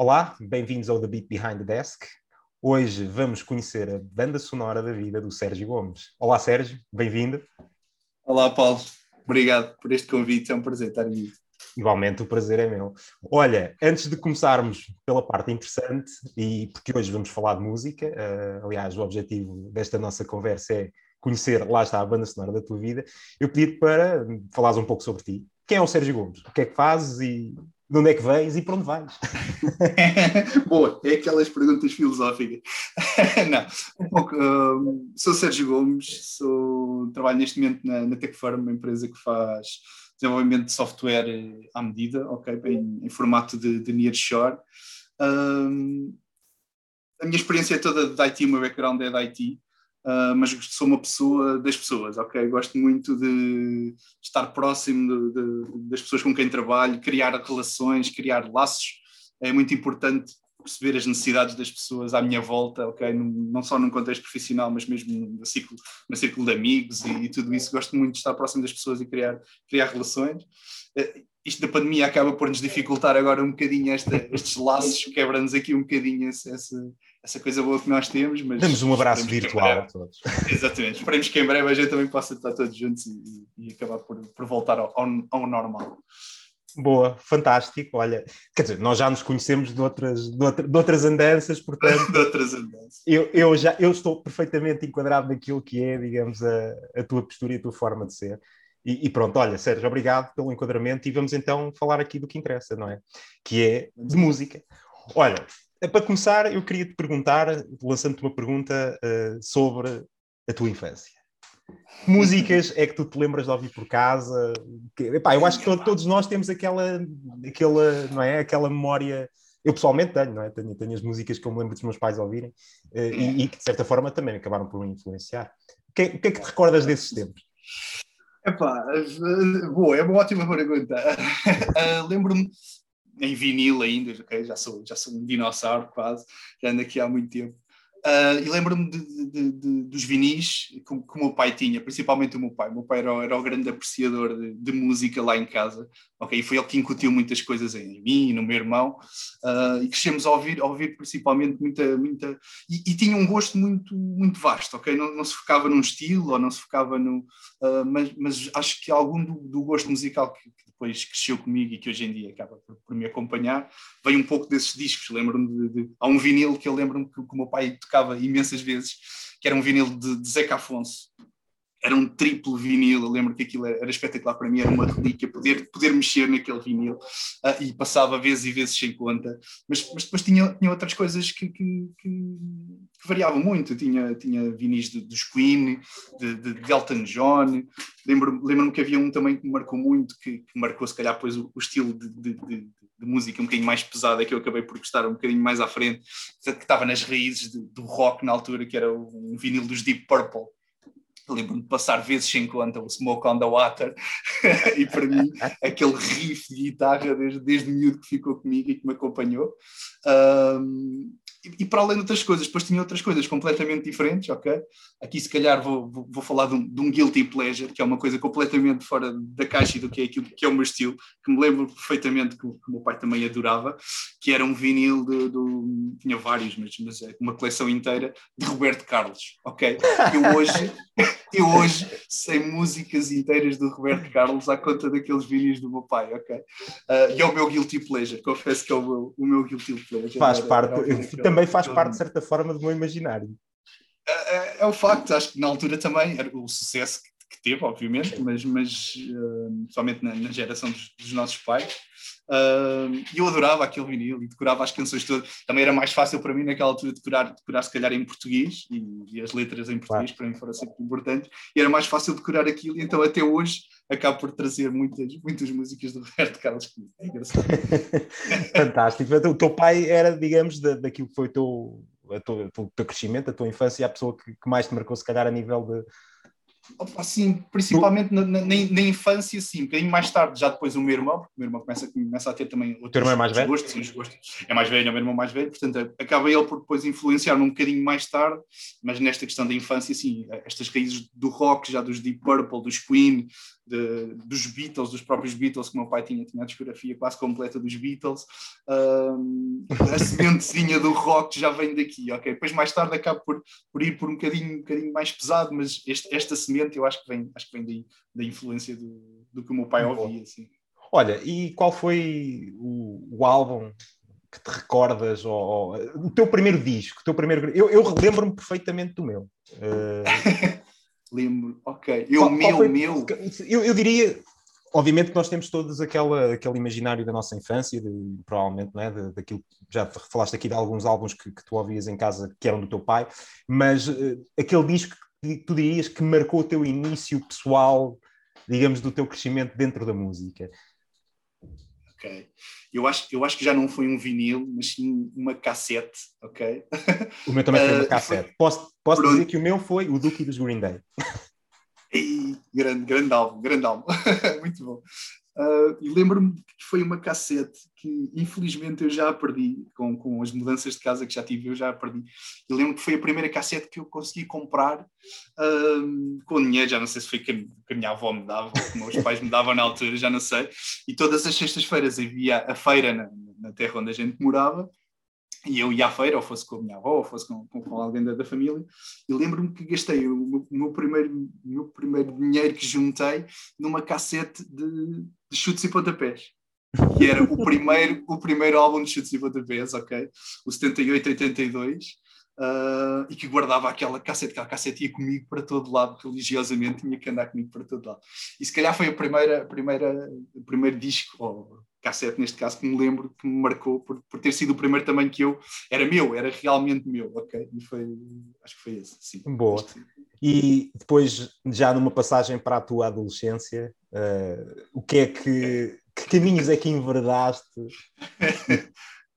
Olá, bem-vindos ao The Beat Behind the Desk. Hoje vamos conhecer a banda sonora da vida do Sérgio Gomes. Olá, Sérgio, bem-vindo. Olá, Paulo. Obrigado por este convite, é um prazer estar aqui. Igualmente, o prazer é meu. Olha, antes de começarmos pela parte interessante, e porque hoje vamos falar de música, uh, aliás, o objetivo desta nossa conversa é conhecer, lá está, a banda sonora da tua vida, eu pedi-te para falares um pouco sobre ti. Quem é o Sérgio Gomes? O que é que fazes e de onde é que vens e para onde vais? Boa, é aquelas perguntas filosóficas. Não, um pouco. Um, sou Sérgio Gomes, sou, trabalho neste momento na, na Techfarm, uma empresa que faz desenvolvimento de software à medida, ok, em, em formato de, de nearshore. Um, a minha experiência é toda de IT, o meu background é de IT. Uh, mas sou uma pessoa das pessoas, ok? Gosto muito de estar próximo de, de, das pessoas com quem trabalho, criar relações, criar laços. É muito importante perceber as necessidades das pessoas à minha volta, ok? Não só num contexto profissional, mas mesmo no círculo, no círculo de amigos e, e tudo isso. Gosto muito de estar próximo das pessoas e criar, criar relações. Uh, isto da pandemia acaba por nos dificultar agora um bocadinho esta, estes laços, quebra-nos aqui um bocadinho essa, essa, coisa boa que nós temos. Mas Damos um abraço virtual a todos. Exatamente, esperemos que em breve a gente também possa estar todos juntos e, e acabar por, por voltar ao, ao, normal. Boa, fantástico. Olha, quer dizer, nós já nos conhecemos de outras, de, outra, de outras andanças, portanto. de outras andanças. Eu, eu, já, eu estou perfeitamente enquadrado naquilo que é, digamos, a, a tua postura e a tua forma de ser. E, e, pronto, olha, Sérgio, obrigado pelo enquadramento e vamos então falar aqui do que interessa, não é? Que é de música. Olha, para começar, eu queria te perguntar, lançando-te uma pergunta uh, sobre a tua infância. Músicas é que tu te lembras de ouvir por casa? Que, epá, eu acho que to todos nós temos aquela, aquela, não é? aquela memória. Eu pessoalmente tenho, não é? Tenho, tenho as músicas que eu me lembro dos meus pais ouvirem uh, e, e, que de certa forma também acabaram por me influenciar. O que, que é que te recordas desses tempos? Epá, boa, é uma ótima pergunta. Uh, Lembro-me em vinil ainda, okay? já, sou, já sou um dinossauro quase, já ando aqui há muito tempo. Uh, e lembro-me de, de, de, dos vinis que, que, o meu pai tinha, principalmente o meu pai. O meu pai era, era o grande apreciador de, música lá em casa, ok? E foi ele que incutiu muitas coisas em mim e no meu irmão. Uh, e crescemos a ouvir, a ouvir principalmente muita. muita e, e, tinha um gosto muito, muito vasto, ok? Não, não se focava num estilo ou não se focava no. Uh, mas, mas acho que algum do, do gosto musical que, que depois cresceu comigo e que hoje em dia acaba por, por me acompanhar, veio um pouco desses discos. Lembro-me de, de, Há um vinil que eu lembro-me que, que, o meu pai tocava imensas vezes, que era um vinil de, de Zeca Afonso. Era um triplo vinil, eu lembro que aquilo era, era espetacular para mim, era uma relíquia poder, poder mexer naquele vinil uh, e passava vezes e vezes sem conta. Mas, mas depois tinha, tinha outras coisas que, que, que que variavam muito. Tinha, tinha vinis de, dos Queen, de, de, de Elton John. Lembro-me lembro que havia um também que me marcou muito, que, que marcou se calhar depois o, o estilo de, de, de, música um bocadinho mais pesada, que eu acabei por gostar um bocadinho mais à frente, que estava nas raízes do rock na altura, que era um vinil dos Deep Purple. Lembro-me de passar vezes sem conta o Smoke on the Water, e para mim, aquele riff de guitarra desde, desde miúdo que ficou comigo e que me acompanhou. Um, e, para além de outras coisas, depois tinha outras coisas completamente diferentes, ok? Aqui se calhar vou, vou, vou falar de um, de um, guilty pleasure, que é uma coisa completamente fora da caixa e do que é aquilo que é o meu estilo, que me lembro perfeitamente que, o, meu pai também adorava, que era um vinil de, de tinha vários, mas, mas é uma coleção inteira de Roberto Carlos, ok? Eu hoje, eu hoje sei músicas inteiras do Roberto Carlos à conta daqueles vídeos do meu pai, ok? Uh, e é o meu guilty pleasure, confesso que é o meu, o meu guilty pleasure. Faz era, parte, era também faz parte, de certa forma, do meu imaginário. É, é, é, o facto, acho que na altura também, era o sucesso que, que teve, obviamente, mas, mas uh, somente na, na geração dos, dos nossos pais, e eu adorava aquele vinil e decorava as canções todas. Também era mais fácil para mim naquela altura decorar, decorar se calhar em português e, e as letras em português claro. para mim foram sempre importantes. E era mais fácil decorar aquilo e então até hoje acabo por trazer muitas, muitas músicas do Roberto Carlos. É engraçado. Fantástico. O teu pai era, digamos, da, daquilo que foi o teu, a tua, o teu crescimento, a tua infância, a pessoa que, que mais te marcou se calhar a nível de Assim, principalmente na, na, na, infância, sim, um bocadinho mais tarde, já depois o meu irmão, porque o meu irmão começa, começa a ter também outros, o teu irmão é mais velho? gostos, os gostos. É mais velho, é o meu irmão mais velho, portanto acaba ele por depois influenciar-me um bocadinho mais tarde, mas nesta questão da infância, sim, estas raízes do rock, já dos Deep Purple, dos Queen, de, dos Beatles, dos próprios Beatles, que o meu pai tinha, tinha a discografia quase completa dos Beatles, um, a sementezinha do rock já vem daqui, ok? Depois mais tarde acaba por, por ir por um bocadinho, um bocadinho mais pesado, mas este, esta semente eu acho que vem, acho que vem daí, da influência do, do que o meu pai ouvia, assim. Olha, e qual foi o, o álbum que te recordas, ou, ou, o teu primeiro disco, o teu primeiro... Eu, eu lembro-me perfeitamente do meu. Uh... Lembro, ok. Eu, qual, meu, qual meu. Eu, eu diria, obviamente que nós temos todos aquela, aquele imaginário da nossa infância, de, provavelmente, não é? De, daquilo já falaste aqui de alguns álbuns que, que, tu ouvias em casa que eram do teu pai, mas uh, aquele disco que tu dirias que marcou o teu início pessoal, digamos, do teu crescimento dentro da música. Ok. Eu acho, eu acho que já não foi um vinil, mas sim uma cassete, ok? O meu também foi uma uh, cassete. Posso, posso dizer que o meu foi o Duque dos Green Day. E, grande, grande álbum, grande álbum. Muito bom. Uh, e lembro-me que foi uma cassete que infelizmente eu já perdi com, com as mudanças de casa que já tive, eu já perdi. E lembro que foi a primeira cassete que eu consegui comprar uh, com dinheiro, já não sei se foi que, que a minha avó me dava, que meus pais me davam na altura, já não sei. E todas as sextas-feiras havia a feira na, na terra onde a gente morava e eu ia à feira, ou fosse com a minha avó, ou fosse com, com, com alguém da, da, família, e lembro-me que gastei o meu, o meu, primeiro, meu primeiro dinheiro que juntei numa cassete de, de chutes e pontapés, que era o primeiro, o primeiro álbum de chutes e pontapés, ok? O 78-82, uh, e que guardava aquela cassete, aquela cassete ia comigo para todo lado, religiosamente, tinha que andar comigo para todo lado. E se calhar foi a primeira, a primeira, o primeiro disco, ou cassete neste caso, que me lembro, que me marcou por, por ter sido o primeiro também que eu, era meu, era realmente meu, ok? E foi, acho que foi esse, sim. Boa. E depois, já numa passagem para a tua adolescência, uh, o que é que, que caminhos é que enverdaste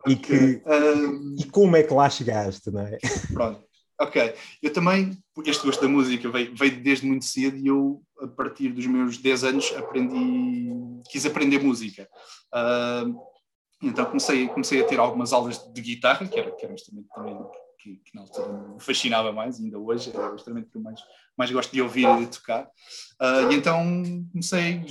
e, que, um... e como é que lá chegaste, não é? Pronto. Ok, eu também, este gosto da música veio, veio, desde muito cedo e eu, a partir dos meus 10 anos, aprendi, quis aprender música. Uh, então comecei, comecei a ter algumas aulas de guitarra, que era, que era um instrumento também que, que, na altura me fascinava mais, ainda hoje é o instrumento que eu mais, mais gosto de ouvir e de tocar. Uh, e então comecei,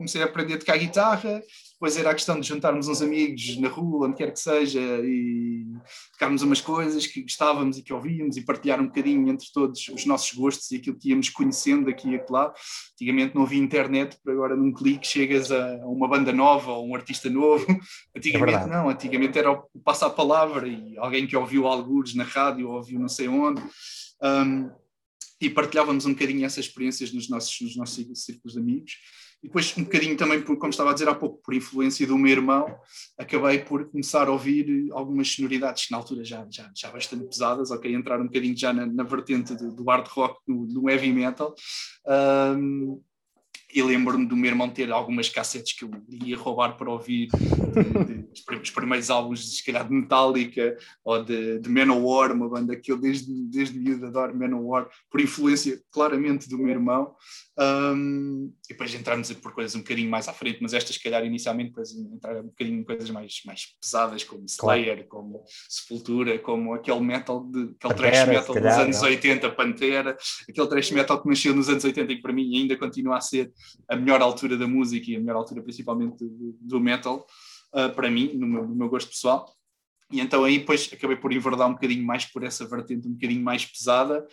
comecei a aprender a tocar guitarra, depois era a questão de juntarmos uns amigos na rua, onde quer que seja, e tocarmos umas coisas que gostávamos e que ouvíamos e partilhar um bocadinho entre todos os nossos gostos e aquilo que íamos conhecendo aqui e lá. Antigamente não havia internet, agora num clique chegas a uma banda nova ou um artista novo. Antigamente é não, antigamente era o passar a palavra e alguém que ouviu alguns na rádio ou ouviu não sei onde. Um, e partilhávamos um bocadinho essas experiências nos nossos, nos nossos círculos de amigos. E depois, um bocadinho também, por, como estava a dizer há pouco, por influência do meu irmão, acabei por começar a ouvir algumas sonoridades que na altura já, já, já bastante pesadas, ok? Entrar um bocadinho já na, na vertente do, do hard rock, do, do heavy metal. Um, e lembro-me do meu irmão ter algumas cassetes que eu ia roubar para ouvir de, de, os primeiros álbuns, se calhar de Metallica ou de, de Manowar, uma banda que eu desde, desde miúdo adoro Manowar, por influência claramente do meu irmão. Um, e depois entrarmos por coisas um bocadinho mais à frente, mas estas, se calhar, inicialmente, depois entrar um bocadinho em coisas mais, mais pesadas, como Slayer, claro. como Sepultura, como aquele metal, de, aquele thrash metal calhar, dos anos não. 80, Pantera, aquele thrash metal que nasceu nos anos 80 e que para mim ainda continua a ser a melhor altura da música e a melhor altura principalmente do, do metal, uh, para mim, no meu, no meu gosto pessoal. E então aí depois acabei por enverdar um bocadinho mais por essa vertente um bocadinho mais pesada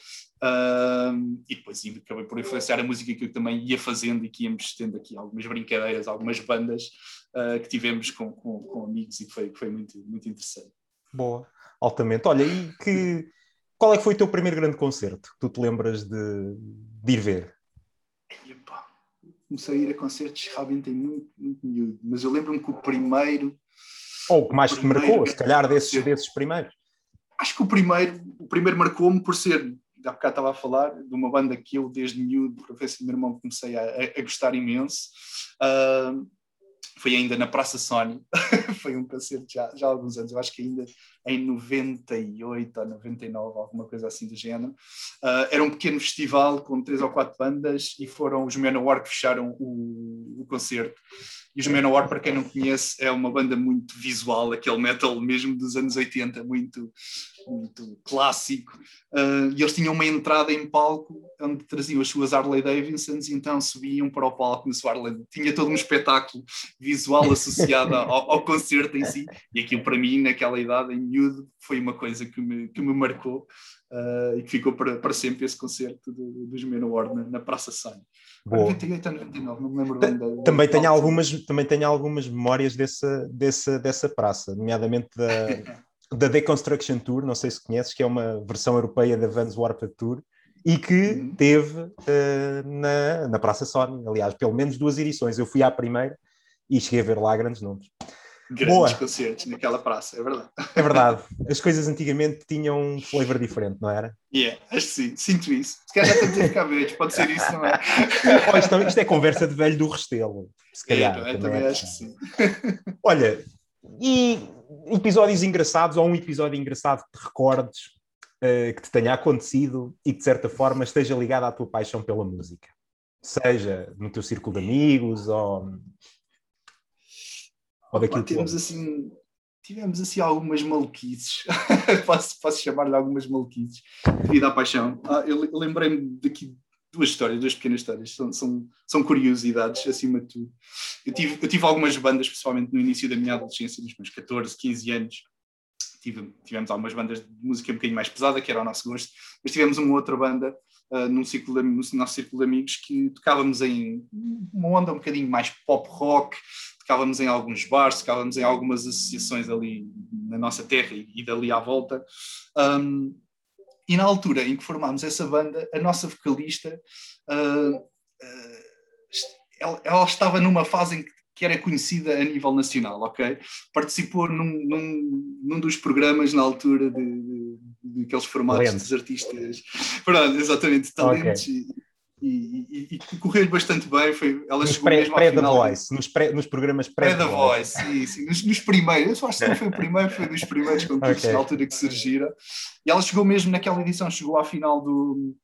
uh, e depois acabei por influenciar a música que eu também ia fazendo e que íamos tendo aqui algumas brincadeiras, algumas bandas uh, que tivemos com, com, com, amigos e que foi, foi muito, muito interessante. Boa, altamente. Olha, e que, qual é que foi o teu primeiro grande concerto que tu te lembras de, de ir ver? Comecei a ir a concertos realmente muito, muito miúdo, mas eu lembro-me que o primeiro. Ou o que mais te marcou, se calhar desses, desses primeiros. Acho que o primeiro, o primeiro marcou-me por ser, há bocado estava a falar, de uma banda que eu, desde miúdo, professor do meu irmão, comecei a, a, gostar imenso. Uh, foi ainda na Praça Sony, foi um concerto já, já há alguns anos, eu acho que ainda em 98 ou 99, alguma coisa assim do género. Uh, era um pequeno festival com três ou quatro bandas e foram os Manowar que fecharam o, o concerto. E os Manowar, para quem não conhece, é uma banda muito visual, aquele metal mesmo dos anos 80, muito, muito clássico. Uh, e eles tinham uma entrada em palco onde traziam as suas Harley Davidsons e então subiam para o palco no seu Harley. Tinha todo um espetáculo visual associado ao, ao, concerto em si. E aquilo, para mim, naquela idade, em miúdo, foi uma coisa que me, que me marcou. Uh, e que ficou para, para sempre esse concerto do, dos Manowar na, na Praça Sânio. Boa. 98 a 99, não me lembro bem. Da, também, tenho algumas, também tenho algumas memórias dessa, dessa, dessa praça, nomeadamente da, da Deconstruction Tour, não sei se conheces, que é uma versão europeia da Vans Warped Tour, e que uhum. teve uh, na, na Praça Sony, aliás, pelo menos duas edições. Eu fui à primeira e cheguei a ver lá grandes nomes. Grandes Boa. concertos naquela praça, é verdade. É verdade. As coisas antigamente tinham um flavor diferente, não era? Yeah, acho que sim, sinto isso. Se calhar já estamos a ficar velhos, pode ser isso, não é? Isto, isto, é conversa de velho do Restelo, se calhar. É, também é. acho que sim. Olha, e episódios engraçados, ou um episódio engraçado que te recordes, uh, que te tenha acontecido e que de certa forma esteja ligado à tua paixão pela música? Seja no teu círculo de amigos ou ou daquilo Opa, temos assim tivemos assim algumas maluquices, posso, posso chamar-lhe algumas maluquices devido à paixão. Ah, eu, eu lembrei-me daqui duas histórias, duas pequenas histórias, são, são, são curiosidades acima de tudo. Eu tive, eu tive algumas bandas, principalmente no início da minha adolescência, nos meus 14, 15 anos, tive, tivemos algumas bandas de música um bocadinho mais pesada, que era o nosso gosto, mas tivemos uma outra banda uh, num círculo de, no nosso círculo de amigos que tocávamos em uma onda um bocadinho mais pop rock, tocávamos em alguns bares, tocávamos em algumas associações ali na nossa terra e, e dali à volta. Um, e na altura em que formámos essa banda, a nossa vocalista, uh, uh, ela, ela, estava numa fase em que, que, era conhecida a nível nacional, ok? Participou num, num, num dos programas na altura de, de, de aqueles formatos dos artistas, pronto, exatamente, talentos okay. e, e, e, e correu bastante bem. Foi, ela nos chegou pré, mesmo pré final, Voice, nos, pré, nos programas pré, pré da Voice, sim, sim, nos, nos, primeiros, eu acho que não foi o primeiro, foi dos primeiros concursos okay. na altura que surgiram. E ela chegou mesmo naquela edição, chegou à final do,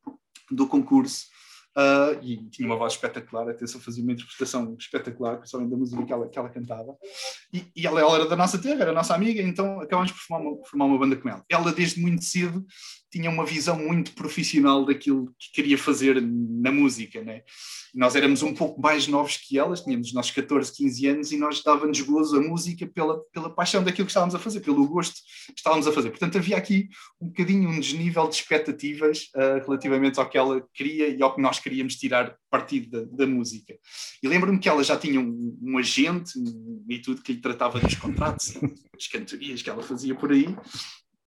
do concurso. Uh, e tinha uma voz espetacular, só fazia uma interpretação espetacular, principalmente da música que ela, que ela cantava. E, e ela, ela, era da nossa terra, era nossa amiga, então acabámos por formar uma, formar uma banda com ela. Ela, desde muito cedo, tinha uma visão muito profissional daquilo que queria fazer na música, né? Nós éramos um pouco mais novos que elas, tínhamos os nossos 14, 15 anos e nós dávamos gozo a música pela, pela paixão daquilo que estávamos a fazer, pelo gosto que estávamos a fazer. Portanto, havia aqui um bocadinho um desnível de expectativas uh, relativamente ao que ela queria e ao que nós queríamos tirar partido da, da música. E lembro-me que ela já tinha um, um agente um, e tudo que lhe tratava dos contratos, as cantorias que ela fazia por aí,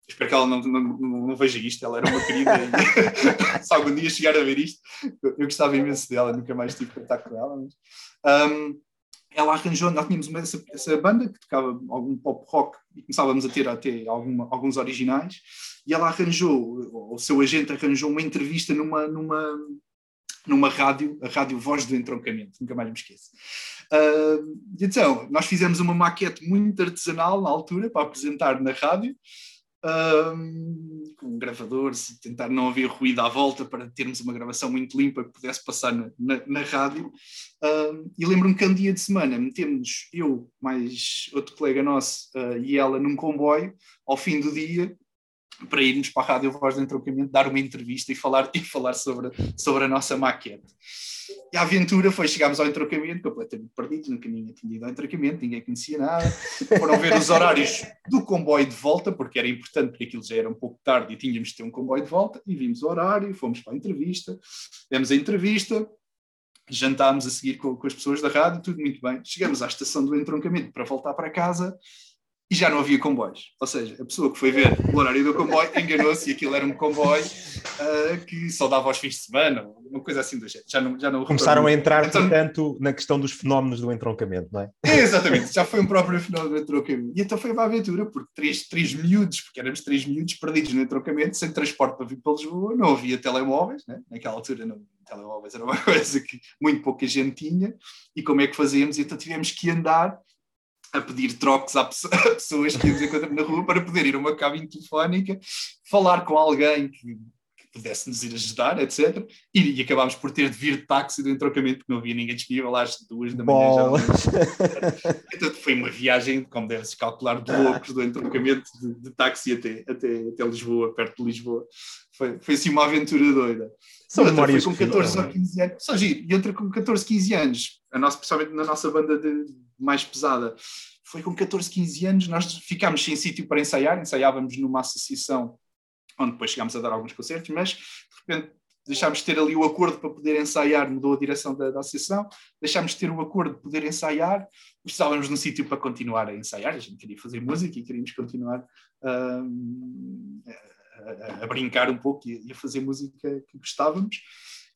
espero que ela não, não, não, veja isto, ela era uma querida e se algum dia chegar a ver isto, eu, gostava imenso dela, nunca mais tive contato com ela. Mas, um, ela arranjou, nós tínhamos uma, essa, essa, banda que tocava algum pop rock e começávamos a ter até alguma, alguns originais, e ela arranjou, o seu agente arranjou uma entrevista numa, numa, numa rádio, a rádio Voz do Entroncamento, nunca mais me esqueço. Uh, então, nós fizemos uma maquete muito artesanal na altura para apresentar na rádio, um, com gravadores e tentar não haver ruído à volta para termos uma gravação muito limpa que pudesse passar na, na, na rádio. Um, e lembro-me que um dia de semana metemos eu, mais outro colega nosso uh, e ela num comboio ao fim do dia para irmos para a Rádio Voz de Entrocamento dar uma entrevista e falar, e falar sobre, sobre a nossa maquete. E a aventura foi, chegámos ao entrocamento completamente perdidos, nunca ninguém tinha ido ao entrocamento, ninguém conhecia nada. Foram ver os horários do comboio de volta, porque era importante, porque aquilo já era um pouco tarde e tínhamos de ter um comboio de volta, e vimos o horário, fomos para a entrevista, demos a entrevista, jantámos a seguir com, com as pessoas da rádio, tudo muito bem. Chegamos à estação do entroncamento para voltar para casa, e já não havia comboios. Ou seja, a pessoa que foi ver o horário do comboio enganou-se e aquilo era um comboio uh, que só dava aos fins de semana, uma coisa assim do jeito. Já não, já não Começaram a entrar, então, portanto, na questão dos fenómenos do entroncamento, não é? Exatamente, já foi um próprio fenómeno do entroncamento. E então foi uma aventura, porque três, três miúdos, porque éramos três miúdos perdidos no entroncamento, sem transporte para vir para Lisboa, não havia telemóveis, né? naquela altura não, telemóveis era uma coisa que muito pouca gente tinha, e como é que fazíamos? Então tivemos que andar a pedir trocos a pessoas que íamos encontrar na rua para poder ir a uma cabine telefónica, falar com alguém que, que pudesse nos ir ajudar, etc. E, e, acabámos por ter de vir de táxi do entrocamento, porque não havia ninguém disponível às duas da manhã. Já então foi uma viagem, como deve-se calcular, de loucos do entrocamento de, de táxi até, até, até Lisboa, perto de Lisboa. Foi, foi assim uma aventura doida. São memórias foi com 14 ou 15 anos. Só giro. E outra com 14, 15 anos. A nossa, principalmente na nossa banda de, mais pesada. Foi com 14, 15 anos, nós ficámos sem sítio para ensaiar, ensaiávamos numa associação onde depois chegámos a dar alguns concertos, mas de repente deixámos de ter ali o acordo para poder ensaiar, mudou a direção da, da associação, deixámos de ter o acordo de poder ensaiar, precisávamos de um sítio para continuar a ensaiar, a gente queria fazer música e queríamos continuar um, a, a, brincar um pouco e a fazer música que gostávamos.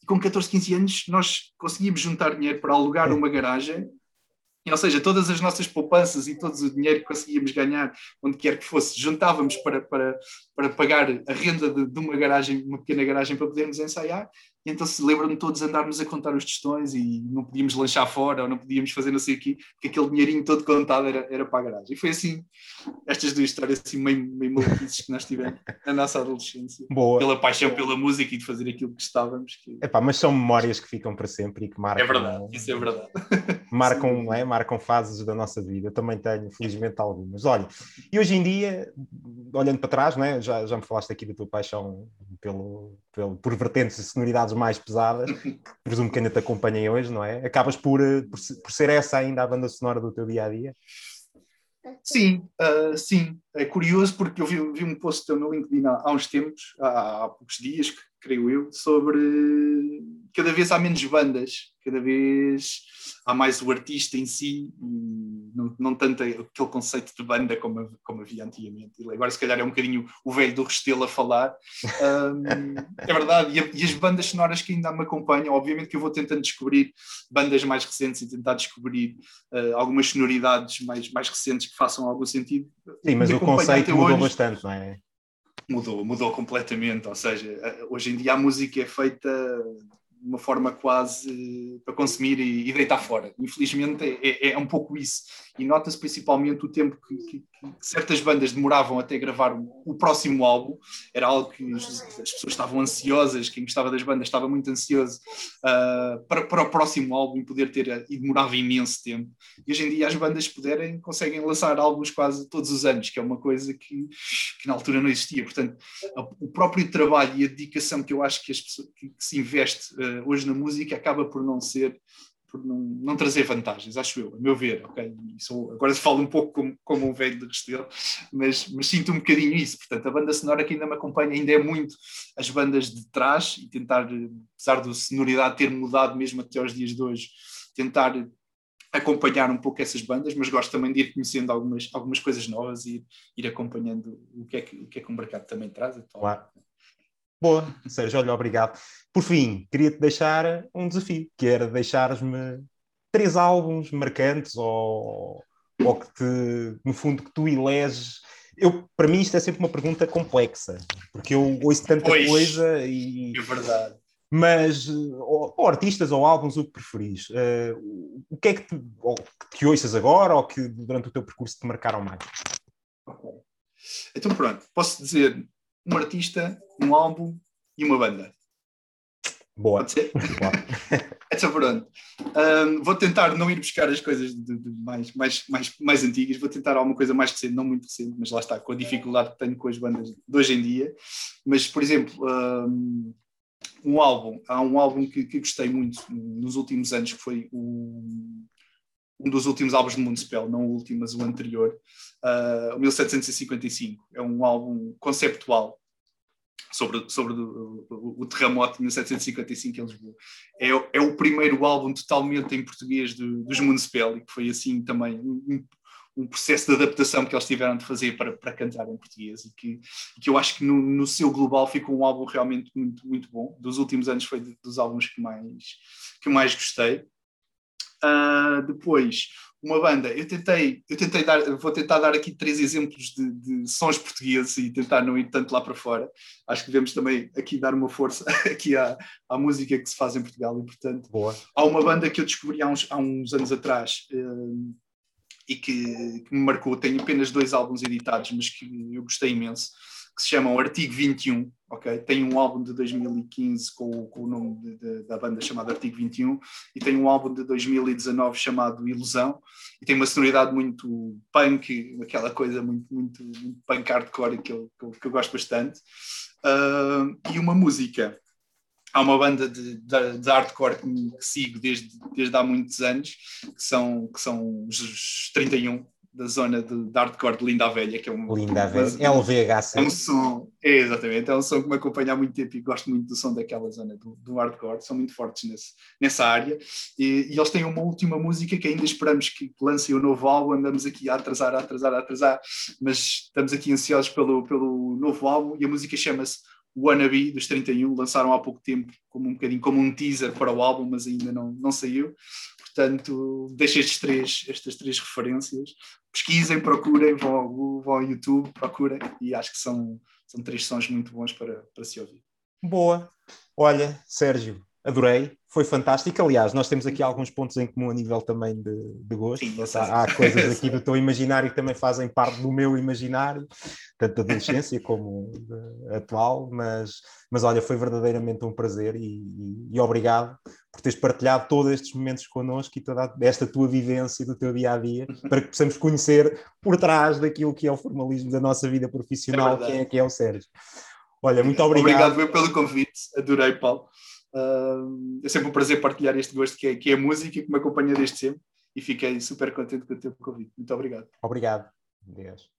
E com 14, 15 anos nós conseguimos juntar dinheiro para alugar uma garagem ou seja, todas as nossas poupanças e todo o dinheiro que conseguíamos ganhar, onde quer que fosse, juntávamos para, para, para pagar a renda de, de uma garagem, uma pequena garagem para podermos ensaiar. E então se lembram-me todos andarmos a contar os tostões e não podíamos lanchar fora ou não podíamos fazer não sei o quê, porque aquele dinheirinho todo contado era, era para a garagem. E foi assim, estas duas histórias assim meio, meio maluquices que nós tivemos na nossa adolescência. Boa. Pela paixão pela música e de fazer aquilo que gostávamos. Que... Epá, mas são memórias que ficam para sempre e que marcam. É verdade, isso é verdade. Marcam, é? marcam fases da nossa vida. Eu também tenho, felizmente, algumas. Olha, e hoje em dia, olhando para trás, não é? já, já me falaste aqui da tua paixão pelo, pelo, por vertentes e sonoridades mais pesadas, que presumo que ainda te acompanhem hoje, não é? Acabas por, eh, por, por ser essa ainda a banda sonora do teu dia a dia? Sim, uh, sim. É curioso porque eu vi, vi um post teu no LinkedIn há, há uns tempos, há, há, poucos dias, creio eu, sobre cada vez há menos bandas, cada vez há mais o artista em si e não, não tanto aquele conceito de banda como, como havia antigamente. Agora, se calhar, é um bocadinho o velho do Restelo a falar. Um, é verdade, e, e, as bandas sonoras que ainda me acompanham, obviamente que eu vou tentando descobrir bandas mais recentes e tentar descobrir uh, algumas sonoridades mais, mais recentes que façam algum sentido. Sim, mas o conceito mudou hoje, bastante, não é? Mudou, mudou completamente. Ou seja, eh, hoje em dia a música é feita uma forma quase para consumir e, e deitar fora. Infelizmente é, é, é um pouco isso. E nota-se principalmente o tempo que, que, que, certas bandas demoravam até gravar o, o, próximo álbum. Era algo que as, as, pessoas estavam ansiosas, quem gostava das bandas estava muito ansioso uh, para, para o próximo álbum poder ter, e demorava imenso tempo. E hoje em dia as bandas puderem, conseguem lançar álbuns quase todos os anos, que é uma coisa que, que na altura não existia. Portanto, o próprio trabalho e a dedicação que eu acho que, as pessoas, que se investe uh, hoje na música acaba por não ser, por não, não trazer vantagens, acho eu, a meu ver, ok? Isso, agora se fala um pouco como, como um velho de Restelo, mas, mas sinto um bocadinho isso, portanto a banda sonora que ainda me acompanha ainda é muito as bandas de trás e tentar, apesar da sonoridade ter mudado mesmo até aos dias de hoje, tentar acompanhar um pouco essas bandas, mas gosto também de ir conhecendo algumas, algumas coisas novas e ir, ir acompanhando o que, é que, o que é que o mercado também traz. Então, claro. Boa, Sérgio, olha, obrigado. Por fim, queria-te deixar um desafio, que era deixares-me três álbuns marcantes ou, ou que te, no fundo, que tu eleges. Eu, para mim, isto é sempre uma pergunta complexa, porque eu ouço tanta pois, coisa e. É verdade. Mas, ou, ou, artistas ou álbuns, o que preferis? Uh, o que é que te, ou, que te ouças agora ou que durante o teu percurso te marcaram mais? Então, pronto, posso dizer um artista, um álbum e uma banda. Boa. Pode ser? então pronto. Um, vou tentar não ir buscar as coisas de, de mais, mais, mais, mais antigas, vou tentar alguma coisa mais recente, não muito recente, mas lá está, com a dificuldade que tenho com as bandas de hoje em dia. Mas, por exemplo, um, um álbum, há um álbum que, que gostei muito nos últimos anos, que foi o, um dos últimos álbuns de Municipal, não o último, mas o anterior, uh, o 1755. É um álbum conceptual sobre, sobre o, o, o, terremoto de 1755 em Lisboa. É, é o primeiro álbum totalmente em português do, dos Municipal e que foi assim também um, um processo de adaptação que eles tiveram de fazer para, para cantar em português e que, que eu acho que no, no seu global ficou um álbum realmente muito, muito bom. Dos últimos anos foi dos álbuns que mais, que mais gostei. Uh, depois, uma banda, eu tentei, eu tentei dar, vou tentar dar aqui três exemplos de, de, sons portugueses e tentar não ir tanto lá para fora. Acho que devemos também aqui dar uma força aqui à, à música que se faz em Portugal e, portanto, Boa. há uma banda que eu descobri há uns, há uns anos atrás uh, e que, que, me marcou. Tenho apenas dois álbuns editados, mas que eu gostei imenso, que se chamam Artigo 21, ok? Tem um álbum de 2015 com, com o nome de, de, da banda chamado Artigo 21 e tem um álbum de 2019 chamado Ilusão e tem uma sonoridade muito punk, aquela coisa muito, muito, muito punk hardcore que eu, que eu, que eu gosto bastante. Uh, e uma música há uma banda de, de, de hardcore que, sigo desde, desde há muitos anos, que são, que são os 31 da zona de, de hardcore de Linda a Velha, que é um. Linda Velha, LVHC. É um som, é, exatamente, é um som que me acompanha há muito tempo e gosto muito do som daquela zona do, do hardcore, são muito fortes nesse, nessa área. E, e, eles têm uma última música que ainda esperamos que lancem o novo álbum, andamos aqui a atrasar, a atrasar, a atrasar, mas estamos aqui ansiosos pelo, pelo novo álbum e a música chama-se Wannabe dos 31, lançaram há pouco tempo como um bocadinho como um teaser para o álbum, mas ainda não, não saiu. Portanto, deixo estes três, estas três referências. Pesquisem, procurem, vão ao, Google, vão ao YouTube, procurem e acho que são, são três sons muito bons para, para se ouvir. Boa. Olha, Sérgio, adorei, foi fantástico. Aliás, nós temos aqui alguns pontos em comum a nível também de, de gosto. Sim, há, há coisas aqui do teu imaginário que também fazem parte do meu imaginário, tanto da adolescência como atual, mas, mas olha, foi verdadeiramente um prazer e, e, e, obrigado por teres partilhado todos estes momentos connosco e toda esta tua vivência do teu dia a dia, para que possamos conhecer por trás daquilo que é o formalismo da nossa vida profissional, é quem é que é o Sérgio. Olha, muito obrigado. Obrigado pelo convite, adorei, Paulo. Uh, é sempre um prazer partilhar este gosto que é, que é a música que me acompanha desde sempre e fiquei super contente com o teu convite. Muito obrigado. Obrigado. Deus.